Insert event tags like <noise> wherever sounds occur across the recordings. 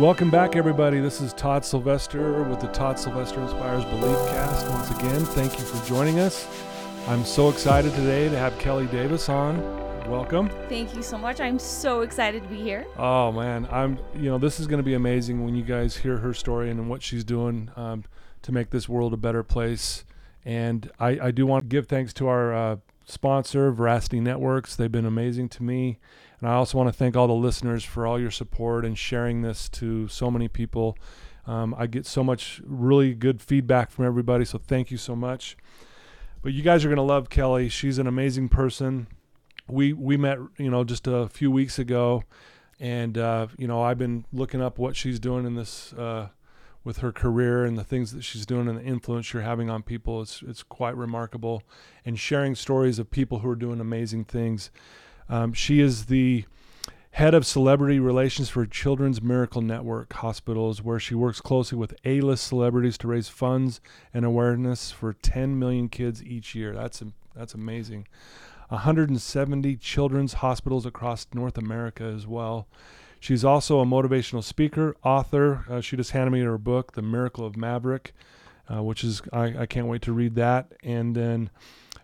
Welcome back, everybody. This is Todd Sylvester with the Todd Sylvester Inspires Belief Cast. Once again, thank you for joining us. I'm so excited today to have Kelly Davis on. Welcome. Thank you so much. I'm so excited to be here. Oh man, I'm. You know, this is going to be amazing when you guys hear her story and what she's doing um, to make this world a better place. And I, I do want to give thanks to our uh, sponsor, Veracity Networks. They've been amazing to me. And I also want to thank all the listeners for all your support and sharing this to so many people. Um, I get so much really good feedback from everybody, so thank you so much. But you guys are going to love Kelly. She's an amazing person. We we met, you know, just a few weeks ago, and uh, you know I've been looking up what she's doing in this uh, with her career and the things that she's doing and the influence you're having on people. It's it's quite remarkable, and sharing stories of people who are doing amazing things. Um, she is the head of celebrity relations for Children's Miracle Network Hospitals, where she works closely with A list celebrities to raise funds and awareness for 10 million kids each year. That's, that's amazing. 170 children's hospitals across North America as well. She's also a motivational speaker, author. Uh, she just handed me her book, The Miracle of Maverick, uh, which is, I, I can't wait to read that. And then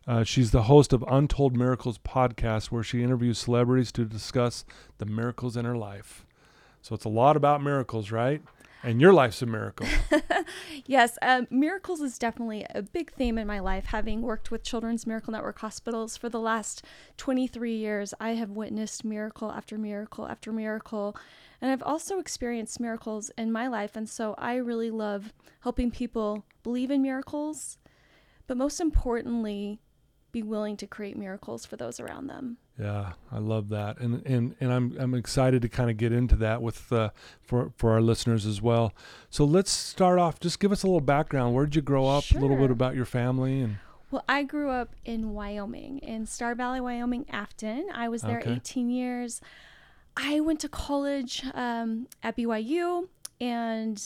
uh, she's the host of Untold Miracles podcast, where she interviews celebrities to discuss the miracles in her life. So it's a lot about miracles, right? And your life's a miracle. <laughs> yes, um, miracles is definitely a big theme in my life. Having worked with Children's Miracle Network hospitals for the last 23 years, I have witnessed miracle after miracle after miracle. And I've also experienced miracles in my life. And so I really love helping people believe in miracles, but most importantly, be willing to create miracles for those around them. Yeah, I love that, and and and I'm I'm excited to kind of get into that with uh, for for our listeners as well. So let's start off. Just give us a little background. Where did you grow up? Sure. A little bit about your family and. Well, I grew up in Wyoming, in Star Valley, Wyoming, Afton. I was there okay. 18 years. I went to college um, at BYU, and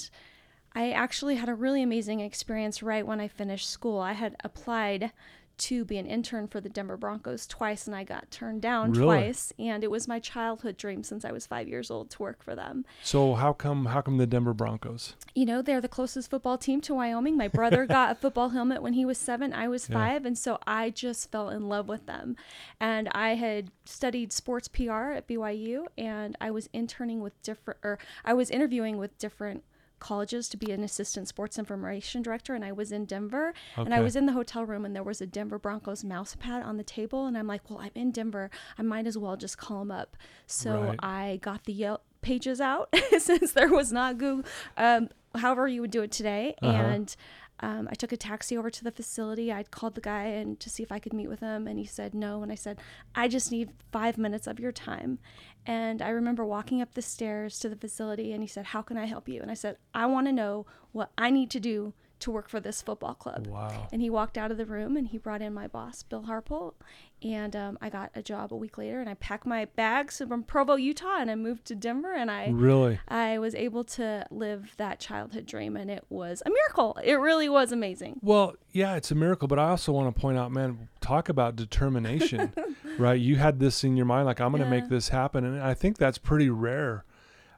I actually had a really amazing experience right when I finished school. I had applied to be an intern for the Denver Broncos twice, and I got turned down really? twice. And it was my childhood dream since I was five years old to work for them. So how come how come the Denver Broncos? You know, they're the closest football team to Wyoming. My brother <laughs> got a football helmet when he was seven. I was five, yeah. and so I just fell in love with them. And I had studied sports PR at BYU, and I was interning with different, or I was interviewing with different colleges to be an assistant sports information director and I was in Denver okay. and I was in the hotel room and there was a Denver Broncos mouse pad on the table and I'm like, well, I'm in Denver. I might as well just call them up. So right. I got the Yellow Pages out <laughs> since there was not Google, um, however you would do it today. Uh-huh. And um, I took a taxi over to the facility. I'd called the guy and to see if I could meet with him, and he said no. And I said, I just need five minutes of your time. And I remember walking up the stairs to the facility, and he said, How can I help you? And I said, I want to know what I need to do to work for this football club. Wow. And he walked out of the room and he brought in my boss, Bill Harpole. And um, I got a job a week later and I packed my bags from Provo, Utah and I moved to Denver and I really I was able to live that childhood dream and it was a miracle. It really was amazing. Well, yeah, it's a miracle, but I also want to point out, man, talk about determination, <laughs> right? You had this in your mind like I'm going to yeah. make this happen and I think that's pretty rare.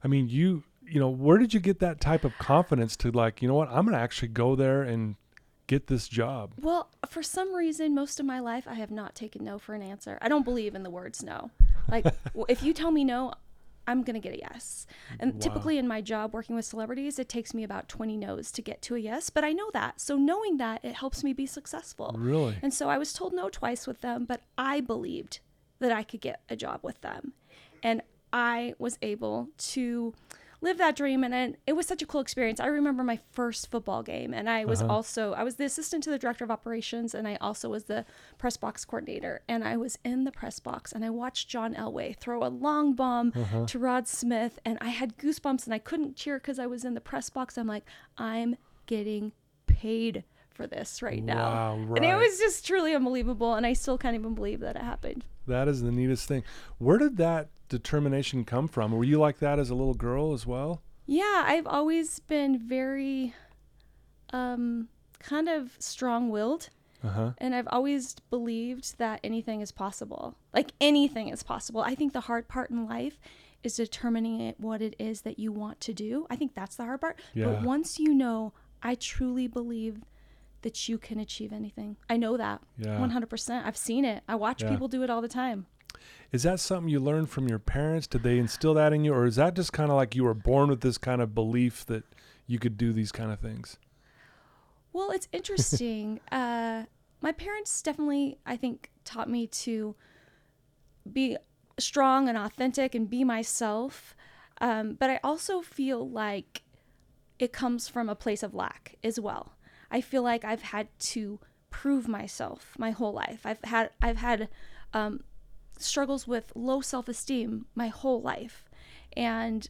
I mean, you you know, where did you get that type of confidence to like, you know what, I'm going to actually go there and get this job? Well, for some reason, most of my life, I have not taken no for an answer. I don't believe in the words no. Like, <laughs> if you tell me no, I'm going to get a yes. And wow. typically in my job working with celebrities, it takes me about 20 no's to get to a yes, but I know that. So knowing that, it helps me be successful. Really? And so I was told no twice with them, but I believed that I could get a job with them. And I was able to live that dream and, and it was such a cool experience i remember my first football game and i was uh-huh. also i was the assistant to the director of operations and i also was the press box coordinator and i was in the press box and i watched john elway throw a long bomb uh-huh. to rod smith and i had goosebumps and i couldn't cheer because i was in the press box i'm like i'm getting paid for this right now. Wow, right. And it was just truly unbelievable. And I still can't even believe that it happened. That is the neatest thing. Where did that determination come from? Were you like that as a little girl as well? Yeah, I've always been very um, kind of strong willed. Uh-huh. And I've always believed that anything is possible. Like anything is possible. I think the hard part in life is determining it, what it is that you want to do. I think that's the hard part. Yeah. But once you know, I truly believe that you can achieve anything. I know that. Yeah. 100%. I've seen it. I watch Yeah. people do it all the time. Is that something you learned from your parents? Did they instill that in you, or is that just kind of like you were born with this kind of belief that you could do these kind of things? Well, it's interesting. <laughs> uh, my parents definitely, I think, taught me to be strong and authentic and be myself. Um, but I also feel like it comes from a place of lack as well. I feel like I've had to prove myself my whole life. I've had I've had um, struggles with low self esteem my whole life, and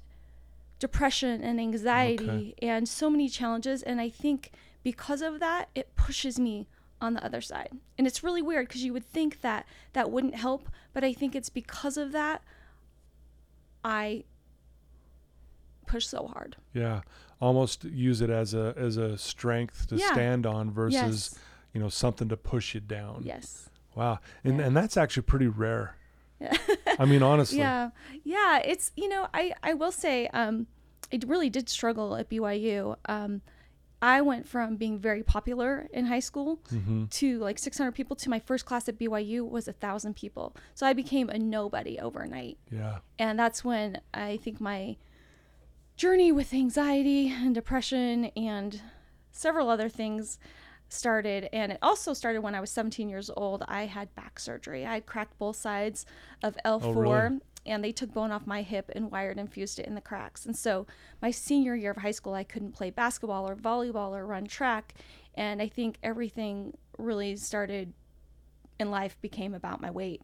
depression and anxiety and so many challenges. And I think because of that, it pushes me on the other side. And it's really weird because you would think that that wouldn't help, but I think it's because of that I push so hard. Yeah, almost use it as a as a strength to Yeah. stand on versus Yes. you know something to push you down. Yes. Wow, and Yeah. and that's actually pretty rare. <laughs> I mean, honestly. Yeah. Yeah. It's, you know, I, I will say, um, I really did struggle at BYU. Um, I went from being very popular in high school Mm-hmm. to like 600 people to my first class at BYU was a thousand people. So I became a nobody overnight. Yeah. And that's when I think my journey with anxiety and depression and several other things started. And it also started when I was 17 years old. I had back surgery. I had cracked both sides of L4. really? And they took bone off my hip and wired and fused it in the cracks. And so, my senior year of high school, I couldn't play basketball or volleyball or run track. And I think everything really started in life became about my weight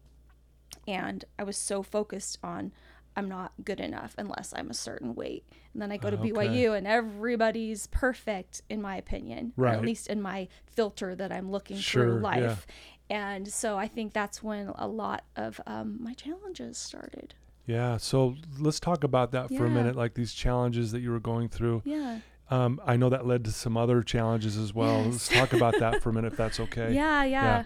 and I was so focused on I'm not good enough unless I'm a certain weight. And then I go to Okay. BYU and everybody's perfect in my opinion, Right. at least in my filter that I'm looking Sure, through yeah. life. And so I think that's when a lot of um, my challenges started. Yeah. So let's talk about that for a minute, like these challenges that you were going through. Yeah. Um, I know that led to some other challenges as well. Yes. Let's talk about that for a minute, if <laughs> that's okay. Yeah, yeah.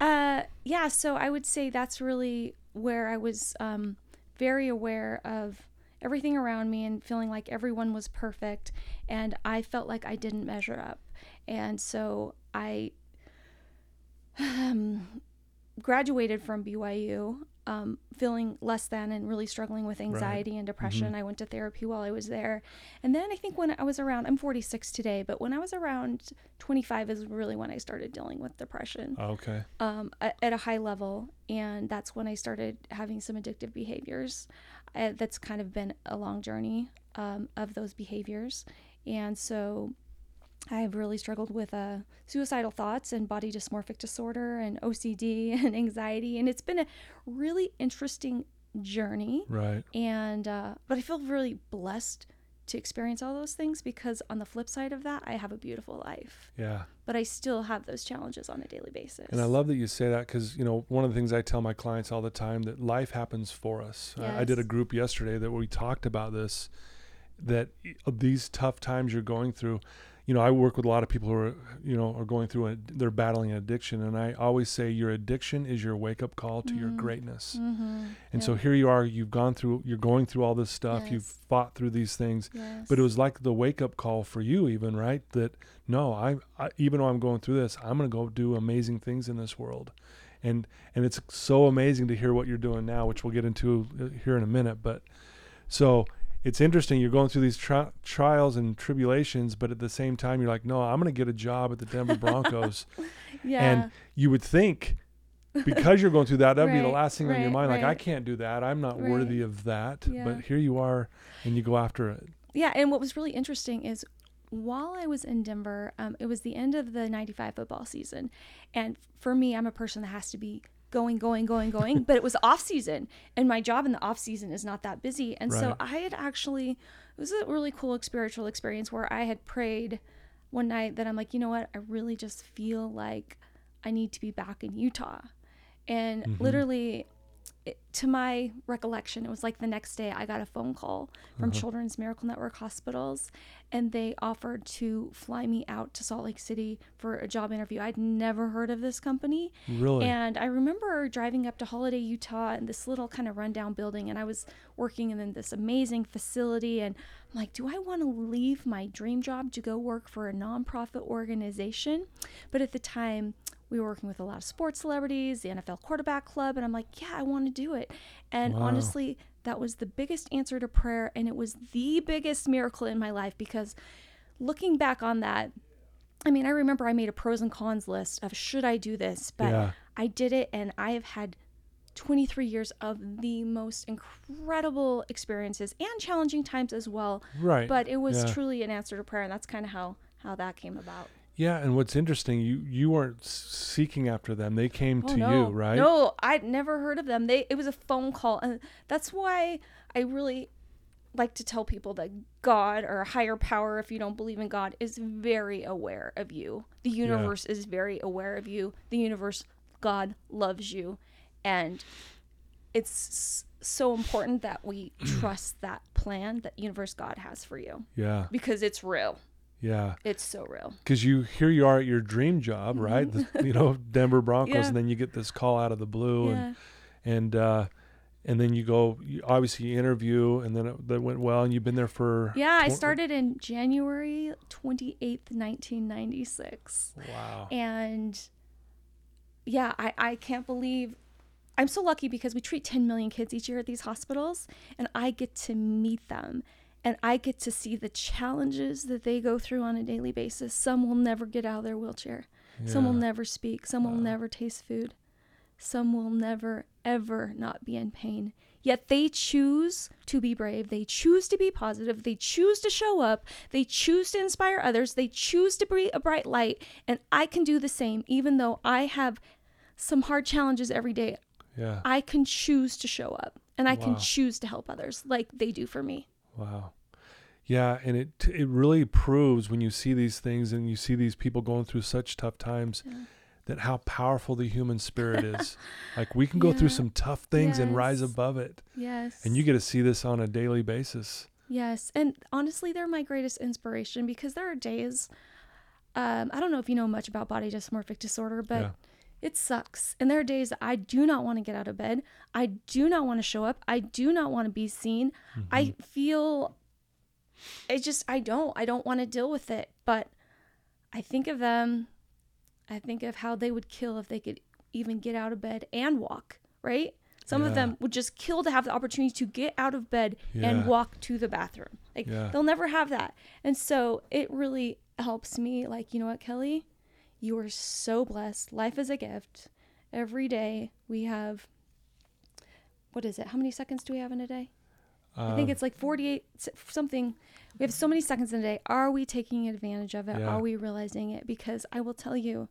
Uh, yeah, so I would say that's really where I was um, very aware of everything around me and feeling like everyone was perfect. And I felt like I didn't measure up. And so I <sighs> um, graduated from BYU um, feeling less than and really struggling with anxiety and depression. I went to therapy while I was there. And then I think when I was around, I'm 46 today, but when I was around 25 is really when I started dealing with depression Okay. um, a- at a high level. And that's when I started having some addictive behaviors. Uh, that's kind of been a long journey um, of those behaviors. And so I've really struggled with uh, suicidal thoughts and body dysmorphic disorder and OCD <laughs> and anxiety. And it's been a really interesting journey. Right. And, uh, but I feel really blessed to experience all those things because on the flip side of that, I have a beautiful life. Yeah. But I still have those challenges on a daily basis. And I love that you say that because you know one of the things I tell my clients all the time that life happens for us. I- I did a group yesterday that we talked about this, that these tough times you're going through. You know, I work with a lot of people who are you know are going through a they're battling an addiction, and I always say your addiction is your wake up call to your Mhm. greatness. Mm-hmm. And so here you are, you've gone through, you're going through all this stuff, you've fought through these things, yes. but it was like the wake up call for you even right that no I, I even though i'm going through this i'm going to go do amazing things in this world and and it's so amazing to hear what you're doing now which we'll get into uh, here in a minute but so it's interesting you're going through these tri- trials and tribulations but at the same time you're like no i'm going to get a job at the denver broncos <laughs> yeah. and you would think because you're going through that that'd be the last thing on your right, mind like i can't do that i'm not Right. worthy of that Yeah. but here you are and you go after it Yeah, and what was really interesting is while I was in Denver, um, it was the end of the 95 football season. And for me, I'm a person that has to be going, going, going, going, but it was off season. And my job in the off season is not that busy. And so I had actually, it was a really cool spiritual experience where I had prayed one night that I'm like, you know what? I really just feel like I need to be back in Utah. And Mhm. literally, it, to my recollection, it was like the next day I got a phone call from Uh-huh. Children's Miracle Network hospitals, and they offered to fly me out to Salt Lake City for a job interview. I'd never heard of this company. Really? And I remember driving up to Holladay, Utah, in this little kind of rundown building, and I was working in this amazing facility. And I'm like, do I want to leave my dream job to go work for a nonprofit organization? But at the time, we were working with a lot of sports celebrities, the NFL quarterback club, and I'm like, yeah, I want to do it. And Wow. honestly, that was the biggest answer to prayer, and it was the biggest miracle in my life because looking back on that, I mean, I remember I made a pros and cons list of should I do this, but Yeah. I did it, and I have had 23 years of the most incredible experiences and challenging times as well. right. But it was Yeah. truly an answer to prayer, and that's kind of how how that came about. Yeah, and what's interesting, you you weren't seeking after them; they came Oh, to no. you, right? No, I'd never heard of them. They it was a phone call, and that's why I really like to tell people that God or a higher power, if you don't believe in God, is very aware of you. The universe is very aware of you. The universe, God loves you, and it's so important that we <clears throat> trust that plan that universe God has for you Yeah, because it's real. Yeah. It's so real. Because you here you are at your dream job, right? The, you know, <laughs> Denver Broncos, Yeah. and then you get this call out of the blue, Yeah. and and uh, and then you go. You, obviously, you interview, and then it, that went well, and you've been there for Yeah, I started in January 28th, 1996. Wow. And yeah, I, I can't believe I'm so lucky because we treat 10 million kids each year at these hospitals, and I get to meet them and I get to see the challenges that they go through on a daily basis. Some will never get out of their wheelchair, some will never speak, some will never taste food, some will never, ever not be in pain. Yet they choose to be brave. They choose to be positive. They choose to show up. They choose to inspire others. They choose to be a bright light. And I can do the same, even though I have some hard challenges every day. Yeah. I can choose to show up and I can choose to help others like they do for me. Wow. Yeah, and it it really proves when you see these things and you see these people going through such tough times Yeah. that how powerful the human spirit <laughs> is. like we can go through some tough things and rise above it. Yes. And you get to see this on a daily basis. Yes, and honestly, they're my greatest inspiration because there are days. Um, I don't know if you know much about body dysmorphic disorder, but Yeah. It sucks. And there are days I do not want to get out of bed. I do not want to show up. I do not want to be seen. I Mm-hmm. feel. I just I don't I don't want to deal with it. But I think of them. I think of how they would kill if they could even get out of bed and walk. Right. Some of them would just kill to have the opportunity to get out of bed Yeah. and walk to the bathroom. Like Yeah. they'll never have that. And so it really helps me like, you know what, Kelly? You are so blessed. Life is a gift. Every day we have what is it? How many seconds do we have in a day? I think it's like 48 something. We have so many seconds in a day. Are we taking advantage of it? Yeah. Are we realizing it? Because I will tell you,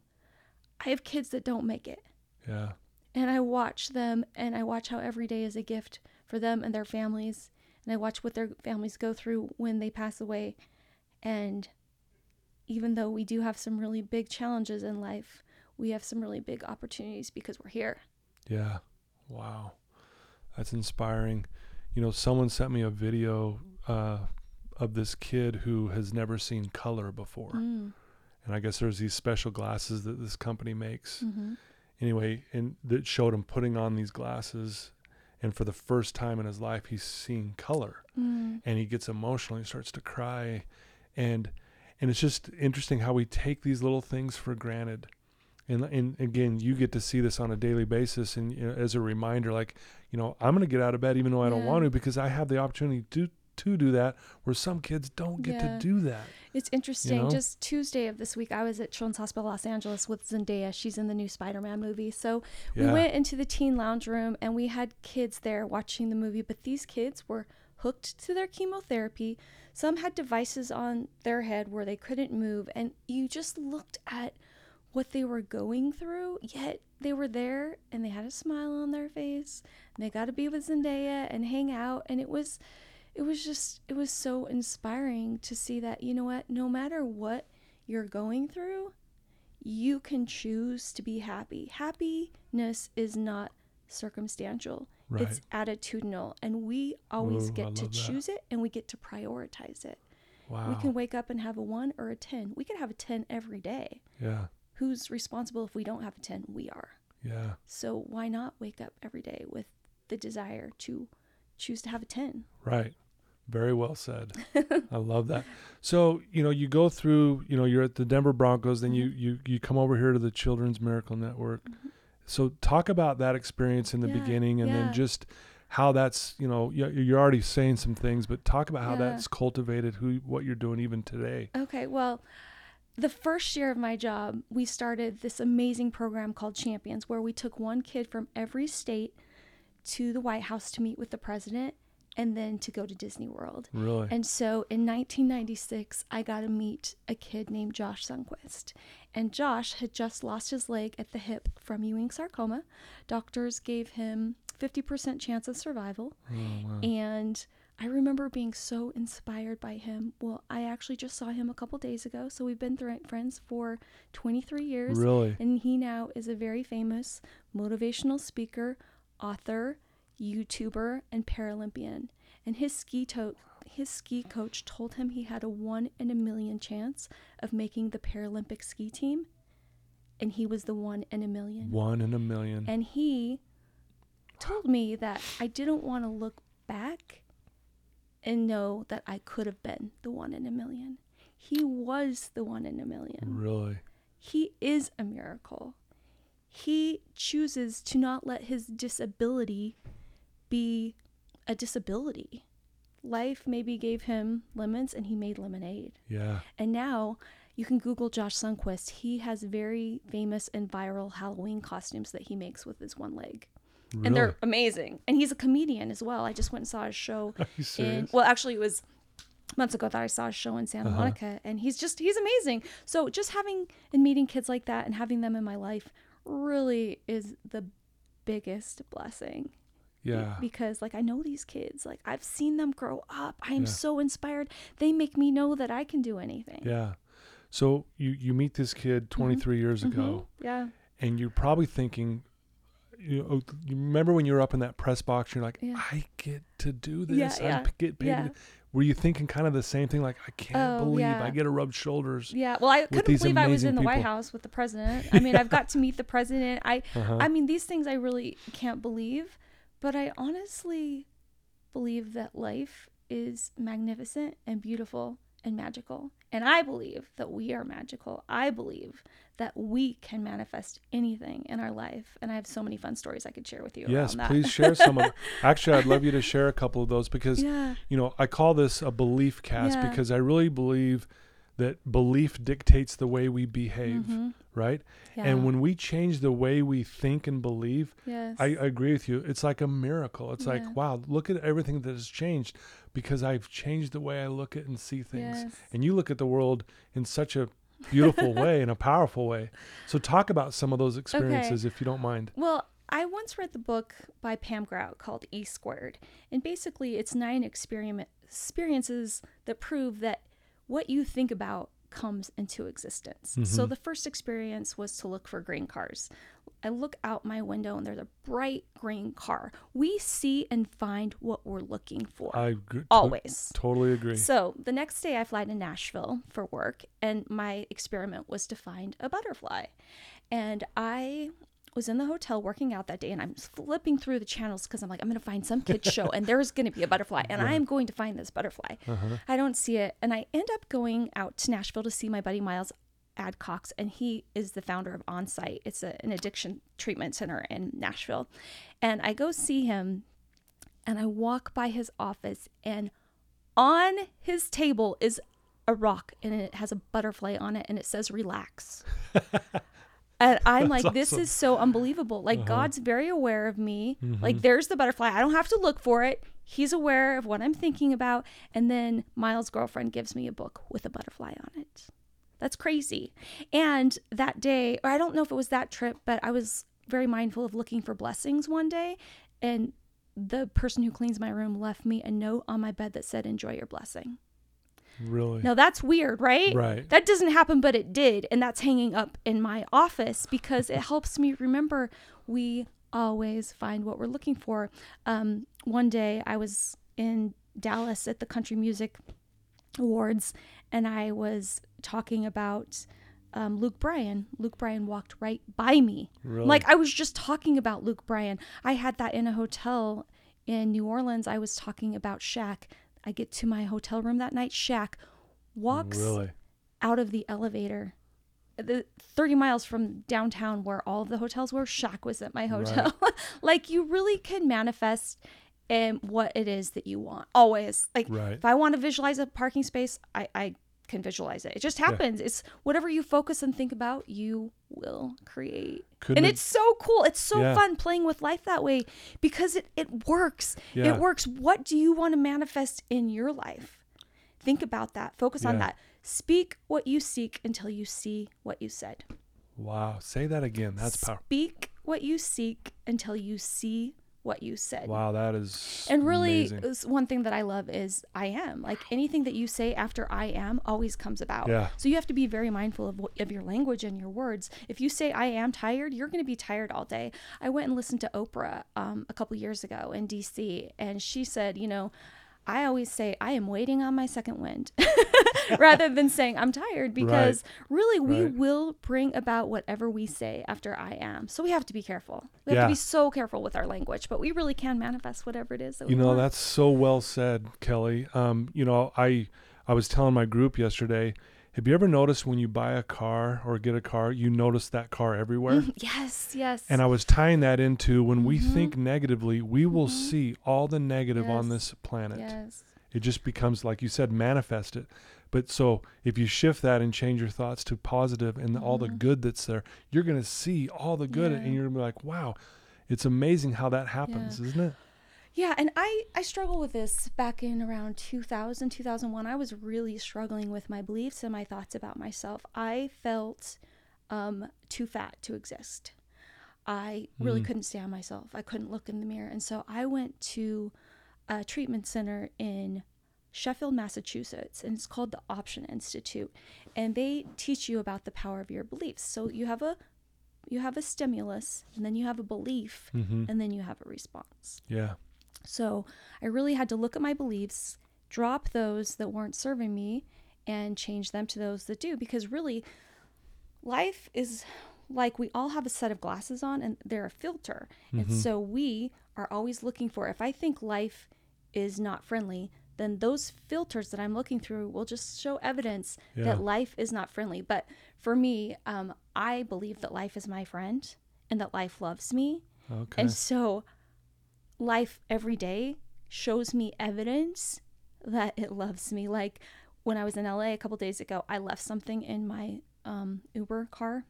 I have kids that don't make it yeah. and I watch them and I watch how every day is a gift for them and their families and I watch what their families go through when they pass away and even though we do have some really big challenges in life we have some really big opportunities because we're here Yeah. Wow. That's inspiring. You know, someone sent me a video uh, of this kid who has never seen color before. mm. And I guess there's these special glasses that this company makes. hmm Anyway, and that showed him putting on these glasses. And for the first time in his life, he's seeing color. Mm. and he gets emotional he starts to cry and and it's just interesting how we take these little things for granted and and again you get to see this on a daily basis and you know, as a reminder like you know i'm going to get out of bed even though i don't Yeah. want to because i have the opportunity to to do that where some kids don't get Yeah. to do that It's interesting. know? Just Tuesday of this week, I was at Children's Hospital Los Angeles with Zendaya. She's in the new Spider Man movie. So we Yeah. went into the teen lounge room and we had kids there watching the movie, but these kids were hooked to their chemotherapy. Some had devices on their head where they couldn't move. And you just looked at what they were going through, yet they were there and they had a smile on their face. And they got to be with Zendaya and hang out. And it was it was just it was so inspiring to see that you know what no matter what you're going through you can choose to be happy happiness is not circumstantial. Right. It's attitudinal. And we always Ooh, get to that. choose it and we get to prioritize it. wow. We can wake up and have a one or a 10. We could have a 10 every day. yeah. Who's responsible if we don't have a 10? We are. Yeah. So why not wake up every day with the desire to choose to have a 10? Right. Very well said. <laughs> I love that. So, you know, you go through, you know, you're at the Denver Broncos, then you Mm-hmm. you you come over here to the Children's Miracle Network. So, talk about that experience in the Yeah, beginning and yeah. then just how that's, you know, you- you're already saying some things, but talk about how Yeah. that's cultivated who what you're doing even today. Okay, well, the first year of my job, we started this amazing program called Champions, where we took one kid from every state to the White House to meet with the president and then to go to Disney World. Really? And so in 1996, I got to meet a kid named Josh Sundquist. And Josh had just lost his leg at the hip from Ewing sarcoma. Doctors gave him 50% chance of survival. oh, wow. And I remember being so inspired by him. Well, I actually just saw him a couple days ago. So we've been th- friends for 23 years. Really? And he now is a very famous motivational speaker, author, YouTuber, and Paralympian. And his ski to- his ski coach told him he had a one in a million chance of making the Paralympic ski team. And he was the one in a million. One in a million. And he told me that I didn't want to look back and know that I could have been the one in a million. He was the one in a million. really? He is a miracle. He chooses to not let his disability be a disability. Life maybe gave him lemons and he made lemonade. Yeah. And now you can Google Josh Sundquist. He has very famous and viral Halloween costumes that he makes with his one leg. Really? And they're amazing. And he's a comedian as well. I just went and saw his show <laughs> in well actually it was months ago that I saw a show in Santa Uh-huh. Monica and he's just he's amazing. So just having and meeting kids like that and having them in my life really is the biggest blessing. Be- yeah. Because like I know these kids, like I've seen them grow up. I am Yeah. so inspired. They make me know that I can do anything. Yeah. So you you meet this kid 23 years ago. Mhm. Yeah. and you're probably thinking you know you remember when you were up in that press box you're like Yeah. i get to do this Yeah, i yeah, get paid yeah. were you thinking kind of the same thing like i can't Oh, believe yeah. i get to rub shoulders Yeah. Well, I couldn't believe I was in the White. House with the president. I mean, <laughs> I've got to meet the president. I uh-huh. I mean, these things I really can't believe, but I honestly believe that life is magnificent and beautiful and magical. And I believe that we are magical. I believe that we can manifest anything in our life. And I have so many fun stories I could share with you yes please share some of <laughs> actually i'd love you to share a couple of those because yeah. you know i call this a belief cast Yeah. because i really believe that belief dictates the way we behave Mhm. right Yeah. and when we change the way we think and believe yes. I, I agree with you. It's like a miracle. It's Yeah. like, wow, look at everything that has changed because I've changed the way I look at and see things. Yes. And you look at the world in such a beautiful <laughs> way in a powerful way. So talk about some of those experiences if you don't mind. Well, I once read the book by Pam Grout called E Squared, and basically it's nine experiment experiences that prove that what you think about comes into existence. So mm-hmm. the first experience was to look for green cars. I look out my window and there's a bright green car. We see and find what we're looking for. I agree, to- always. totally agree. So the next day, I fly to Nashville for work, and my experiment was to find a butterfly. And I was in the hotel working out that day, and I'm flipping through the channels because I'm like, I'm going to find some kid's show, and there's going to be a butterfly, and I am going to find this butterfly. Uh-huh. I don't see it, and I end up going out to Nashville to see my buddy Miles Adcox, and he is the founder of Onsite. It's a, an addiction treatment center in Nashville, and I go see him, and I walk by his office, and on his table is a rock, and it has a butterfly on it, and it says "relax." <laughs> And I'm like, this awesome. is so unbelievable. Like, uh-huh. God's very aware of me. Mm-hmm. Like, there's the butterfly. I don't have to look for it. He's aware of what I'm thinking about. And then Miles' girlfriend gives me a book with a butterfly on it. That's crazy. And that day, or I don't know if it was that trip, but I was very mindful of looking for blessings one day. And the person who cleans my room left me a note on my bed that said, Enjoy your blessing. Really? Now that's weird, right? Right. That doesn't happen, but it did. And that's hanging up in my office because it helps me remember we always find what we're looking for. Um, one day I was in Dallas at the Country Music Awards and I was talking about um, Luke Bryan. Luke Bryan walked right by me. Really? Like I was just talking about Luke Bryan. I had that in a hotel in New Orleans. I was talking about Shaq. I get to my hotel room that night. Shaq walks really? out of the elevator. The 30 miles from downtown where all of the hotels were, Shaq was at my hotel. <laughs> like you really can manifest in what it is that you want. Always. Like Right. if I want to visualize a parking space, I, I can visualize it. It just happens. It's whatever you focus and think about, you will create. Couldn't and it- it's so cool. It's so Yeah. fun playing with life that way because it, it works. Yeah. It works. What do you want to manifest in your life? Think about that. Focus on that. Speak what you seek until you see what you said. Wow. Say that again. That's powerful. Speak what you seek until you see what you said. Wow, that is And really, amazing. one thing that I love is I am. Like anything that you say after I am always comes about. Yeah. So you have to be very mindful of, of your language and your words. If you say I am tired, you're going to be tired all day. I went and listened to Oprah um, a couple years ago in DC, and she said, you know, I always say I am waiting on my second wind <laughs> <laughs> rather than saying I'm tired because really we Right. will bring about whatever we say after I am. So we have to be careful. We have Yeah. to be so careful with our language, but we really can manifest whatever it is that You we know, want. that's so well said, Kelly. Um, you know, I I was telling my group yesterday, have you ever noticed when you buy a car or get a car, you notice that car everywhere? <laughs> yes, yes. And I was tying that into when we think negatively, we will Mhm. see all the negative on this planet. yes. It just becomes like you said, manifest it. But so if you shift that and change your thoughts to positive and all the Mhm. good that's there, you're gonna see all the good Yeah. and you're gonna be like, Wow, it's amazing how that happens, isn't it? Yeah, and I I struggle with this back in around 2000, 2001. I was really struggling with my beliefs and my thoughts about myself. I felt um too fat to exist. I really Mm. couldn't stand myself. I couldn't look in the mirror. And so I went to a treatment center in Sheffield, Massachusetts, and it's called the Option Institute. And they teach you about the power of your beliefs. So you have a you have a stimulus, and then you have a belief, Mm-hmm. and then you have a response. Yeah. So I really had to look at my beliefs, drop those that weren't serving me, and change them to those that do. Because really, life is like we all have a set of glasses on and they're a filter. And Mhm. so we are always looking for, if I think life is not friendly, then those filters that I'm looking through will just show evidence Yeah. that life is not friendly. But for me, um, I believe that life is my friend and that life loves me. Okay. And so life every day shows me evidence that it loves me. Like when I was in LA a couple days ago, I left something in my um, Uber car.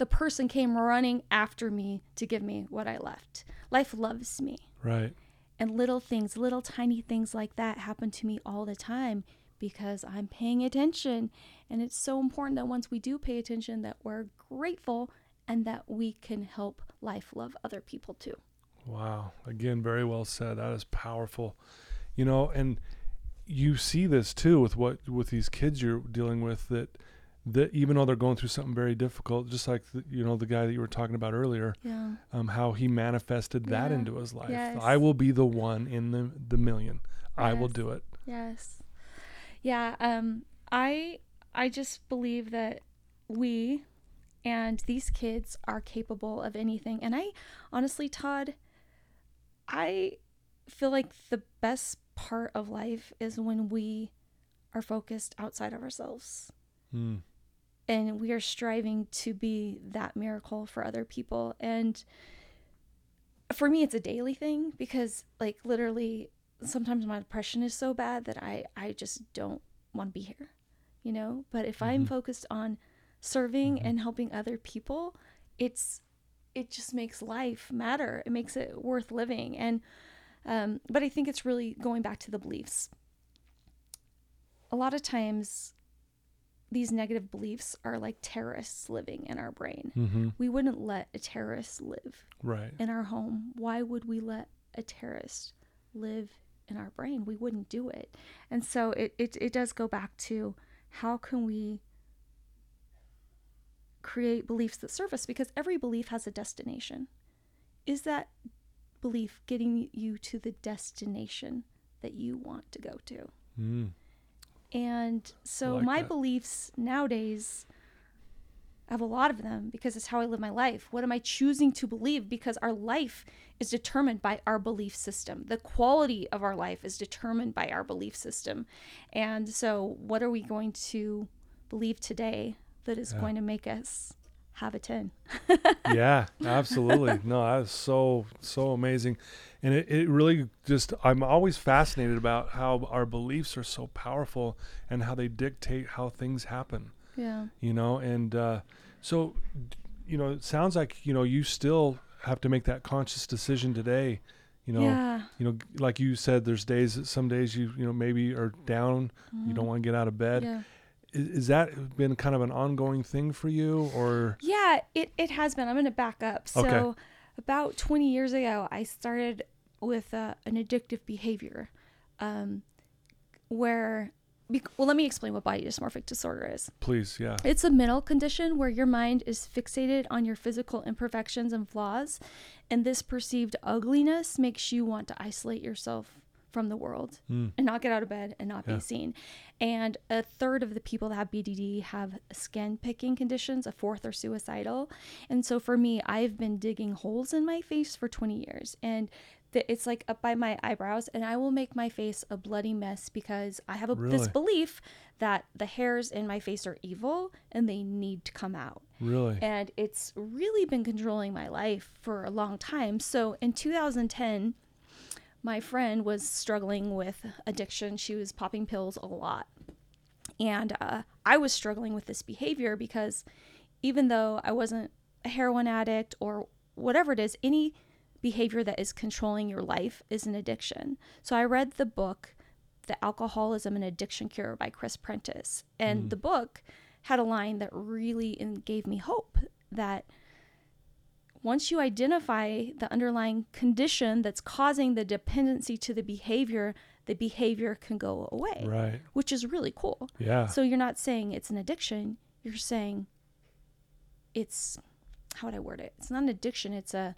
The person came running after me to give me what I left. Life loves me. right. And little things, little tiny things like that happen to me all the time because I'm paying attention. And it's so important that once we do pay attention that we're grateful and that we can help life love other people too. Wow. Again, very well said. That is powerful. You know, and you see this too with what with these kids you're dealing with that that even though they're going through something very difficult, just like the, you know the guy that you were talking about earlier, Yeah. um, how he manifested that Yeah. into his life. Yes. I will be the one in the the million. I will do it. Yes. Yeah, um I I just believe that we and these kids are capable of anything. And I honestly, Todd, I feel like the best part of life is when we are focused outside of ourselves Mm. And we are striving to be that miracle for other people. And for me it's a daily thing because like literally sometimes my depression is so bad that i i just don't want to be here you know? But if i'm Mhm. focused on serving Mhm. and helping other people it's it just makes life matter. It makes it worth living. And um but i think it's really going back to the beliefs. A lot of times these negative beliefs are like terrorists living in our brain. Mm-hmm. We wouldn't let a terrorist live Right. in our home. Why would we let a terrorist live in our brain? We wouldn't do it. And so it, it, it does go back to how can we create beliefs that serve us? Because every belief has a destination. is that belief getting you to the destination that you want to go to? Mm. And so like my that. beliefs nowadays I have a lot of them because it's how I live my life. What am I choosing to believe? Because our life is determined by our belief system. The quality of our life is determined by our belief system. And so, what are we going to believe today that is Yeah. going to make us have a 10? <laughs> yeah, absolutely. No, that is so so amazing, and it, it really just I'm always fascinated about how our beliefs are so powerful and how they dictate how things happen. Yeah. You know, and uh, so you know, it sounds like you know you still have to make that conscious decision today. You know, yeah. you know, like you said, there's days that some days you you know maybe are down, you don't want to get out of bed. Mm-hmm. Yeah. Is, that been kind of an ongoing thing for you, or Yeah, it, it has been. I'm going to back up. So, Okay. about 20 years ago, I started with uh, an addictive behavior um, where, bec- well, let me explain what body dysmorphic disorder is. please, yeah, It's a mental condition where your mind is fixated on your physical imperfections and flaws, and this perceived ugliness makes you want to isolate yourself from the world Mm. and not get out of bed and not Yeah. be seen. And a third of the people that have BDD have skin picking conditions, a fourth are suicidal. And so for me, I've been digging holes in my face for 20 years. And th- it's like up by my eyebrows, and I will make my face a bloody mess because I have a, this belief that the hairs in my face are evil and they need to come out. really, And it's really been controlling my life for a long time. So in 2010, my friend was struggling with addiction. She was popping pills a lot. And uh, I was struggling with this behavior because even though I wasn't a heroin addict or whatever it is, any behavior that is controlling your life is an addiction. So I read the book, The Alcoholism and Addiction Cure by Chris Prentice. And the book had a line that really gave me hope that once you identify the underlying condition that's causing the dependency to the behavior, the behavior can go away, right, which is really cool. yeah, So you're not saying it's an addiction, you're saying it's how would I word it? It's not an addiction, it's a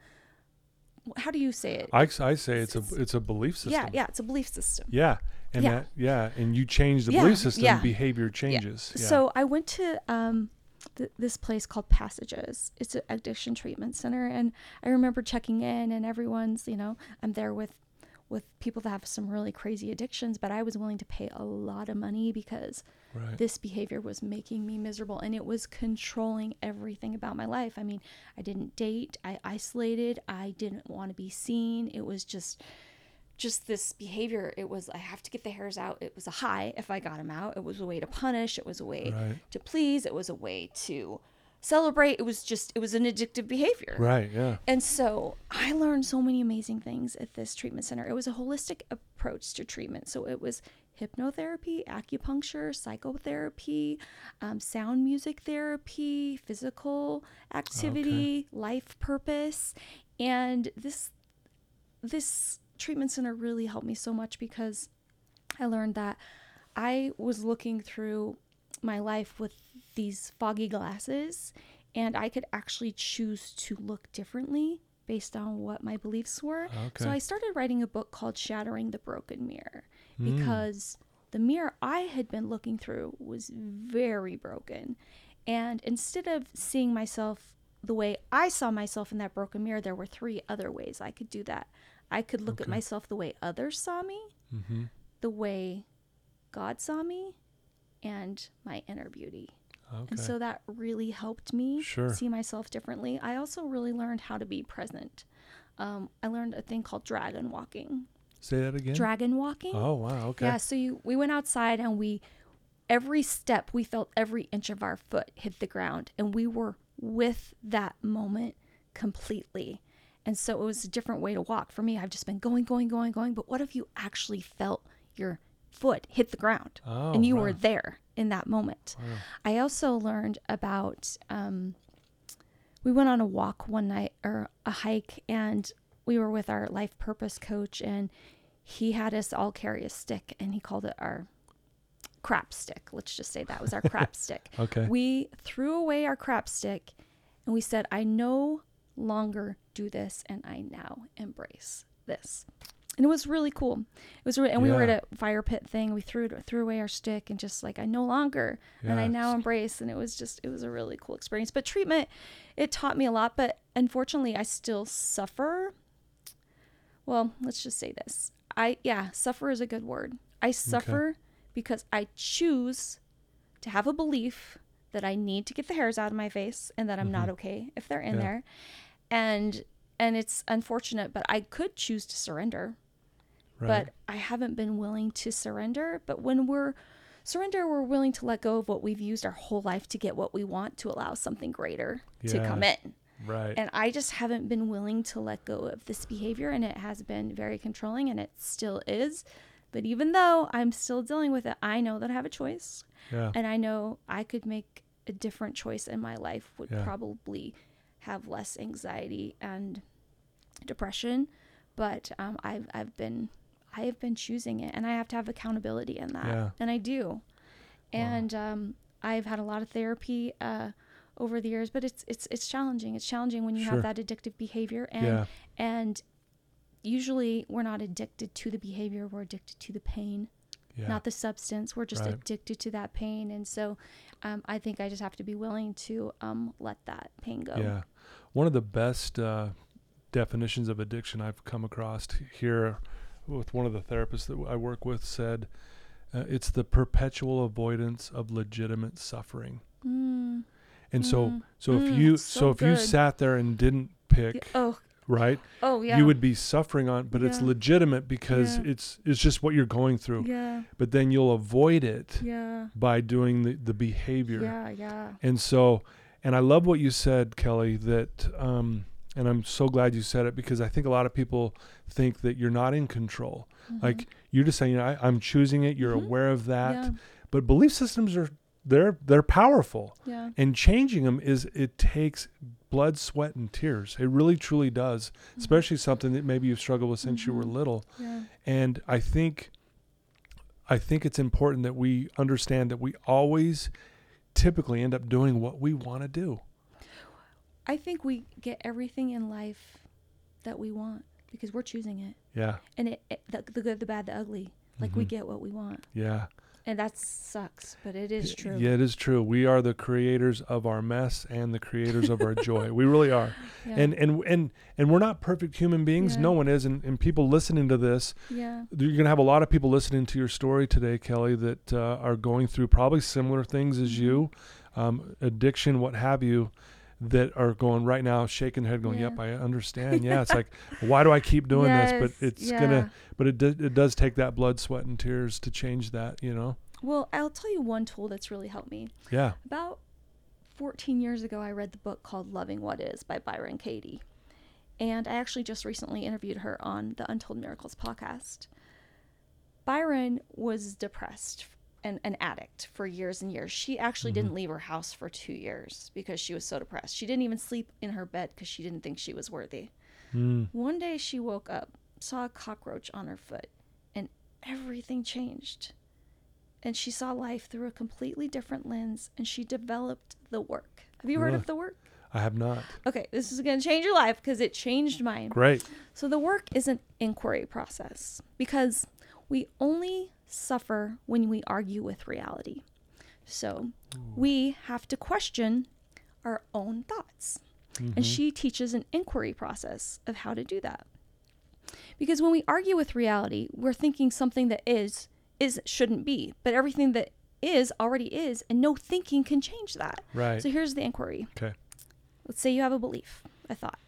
how do you say it? I, I say it's a It's- it's a belief system. yeah, yeah, it's a belief system. Yeah. And Yeah. that yeah, and you change the Yeah, belief system, yeah. behavior changes. Yeah. So I went to um, th- this place called Passages. It's an addiction treatment center, and I remember checking in, and everyone's, you know, I'm there with with people that have some really crazy addictions, but I was willing to pay a lot of money because right. this behavior was making me miserable and it was controlling everything about my life. I mean, I didn't date, I isolated, I didn't want to be seen. It was just just this behavior. It was I have to get the hairs out. It was a high if I got them out. It was a way to punish, it was a way Right. to please, it was a way to celebrate. It was just it was an addictive behavior. right, yeah. And so I learned so many amazing things at this treatment center. It was a holistic approach to treatment. So it was hypnotherapy, acupuncture, psychotherapy, um, sound music therapy, physical activity, life purpose. And this this treatment center really helped me so much because I learned that I was looking through my life with these foggy glasses and I could actually choose to look differently based on what my beliefs were. Okay. So I started writing a book called Shattering the Broken Mirror Mm. because the mirror I had been looking through was very broken. And instead of seeing myself the way I saw myself in that broken mirror, there were three other ways I could do that. I could look at myself the way others saw me, Mhm. the way God saw me, and my inner beauty. Okay. And so that really helped me Sure. see myself differently. I also really learned how to be present. Um, I learned a thing called dragon walking. Say that again. Dragon walking. Oh, wow. Okay. Yeah, so you, we went outside and we, every step, we felt every inch of our foot hit the ground, and we were with that moment completely. And so it was a different way to walk. For me, I've just been going, going, going, going. But what if you actually felt your foot hit the ground Oh, and you were there in that moment? Wow. I also learned about, um, we went on a walk one night or a hike, and we were with our life purpose coach, and he had us all carry a stick, and he called it our crap stick. Let's just say that was our <laughs> crap stick. Okay. We threw away our crap stick, and we said, I no longer do this and I now embrace this. And it was really cool. It was, re- and we were at a fire pit thing. We threw it, threw away our stick and just like I no longer, and I now embrace. And it was just, it was a really cool experience. But treatment, it taught me a lot. But unfortunately, I still suffer. Well, let's just say this. I yeah, suffer is a good word. I suffer because I choose to have a belief that I need to get the hairs out of my face and that I'm not mm-hmm. okay if they're in Yeah. there. And and it's unfortunate, but I could choose to surrender. Right. But I haven't been willing to surrender. But when we're surrender, we're willing to let go of what we've used our whole life to get what we want to allow something greater to come in. right. And I just haven't been willing to let go of this behavior, and it has been very controlling, and it still is. But even though I'm still dealing with it, I know that I have a choice, yeah. and I know I could make a different choice in my life, would Yeah. probably have less anxiety and depression. But um, I've I've been I have been choosing it, and I have to have accountability in that, Yeah. and I do. And um, I've had a lot of therapy uh, over the years, but it's it's it's challenging. It's challenging when you Sure. have that addictive behavior, and yeah. and usually we're not addicted to the behavior; we're addicted to the pain, Yeah. not the substance. We're just Right. addicted to that pain, and so um, I think I just have to be willing to um, let that pain go. Yeah. One of the best uh, definitions of addiction I've come across here with one of the therapists that I work with said uh, it's the perpetual avoidance of legitimate suffering. Mm, And so Mm. so if Mm, you so, so if you sat there and didn't pick, oh, right? oh yeah. You would be suffering on but it's legitimate because Yeah. it's it's just what you're going through. Yeah, But then you'll avoid it yeah, by doing the, the behavior. yeah, yeah. And so, and I love what you said, Kelli, that, um, and I'm so glad you said it because I think a lot of people think that you're not in control. Like you're just saying, you I, I'm choosing it. You're Mhm. aware of that. Yeah, But belief systems are, they're, they're powerful yeah, and changing them is, it takes blood, sweat and tears. It really, truly does, especially something that maybe you've struggled with since you were Mhm. little. yeah. And I think I think it's important that we understand that we always typically end up doing what we want to do. I think we get everything in life that we want because we're choosing it, Yeah. and it, it the, the good, the bad, the ugly. Like we Mhm. get what we want, Yeah. And that sucks, but it is true. Yeah, it is true. We are the creators of our mess and the creators of our joy. We really are. <laughs> Yeah. And and and and we're not perfect human beings. Yeah. No one is. And, and people listening to this, yeah, you're going to have a lot of people listening to your story today, Kelli, that uh, are going through probably similar things as you, Mm-hmm. um, addiction, what have you, that are going right now, shaking their head, going, Yeah. "Yep, I understand." Yeah, it's like, <laughs> why do I keep doing this? But it's yeah. gonna, but it do, it does take that blood, sweat, and tears to change that. You know? Well, I'll tell you one tool that's really helped me. Yeah. About 14 years ago, I read the book called Loving What Is by Byron Katie. And I actually just recently interviewed her on the Untold Miracles podcast. Byron was depressed and an addict for years and years. She actually didn't leave her house for two years because she was so depressed. She didn't even sleep in her bed because she didn't think she was worthy. Mm. One day she woke up, saw a cockroach on her foot, and everything changed. And she saw life through a completely different lens and she developed the work. Have you heard of the work? I have not. Okay, this is going to change your life because it changed mine. Great. So the work is an inquiry process because we only suffer when we argue with reality. So hmm. we have to question our own thoughts. And mm-hmm. she teaches an inquiry process of how to do that. Because when we argue with reality, we're thinking something that is is shouldn't be, but everything that is already is, and no thinking can change that. Right. So here's the inquiry. Okay. Let's say you have a belief, a thought.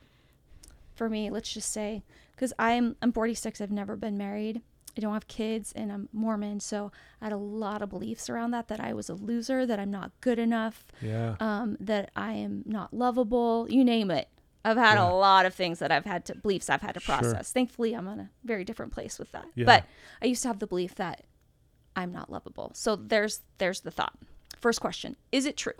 For me, let's just say, because I'm I'm 46, I've never been married, I don't have kids, and I'm Mormon, so I had a lot of beliefs around that. That I was a loser, that I'm not good enough, Yeah. um, that I am not lovable. You name it. I've had Yeah. a lot of things that I've had to beliefs I've had to Sure. process. Thankfully, I'm in a very different place with that. Yeah. But I used to have the belief that I'm not lovable. So there's there's the thought. First question: Is it true?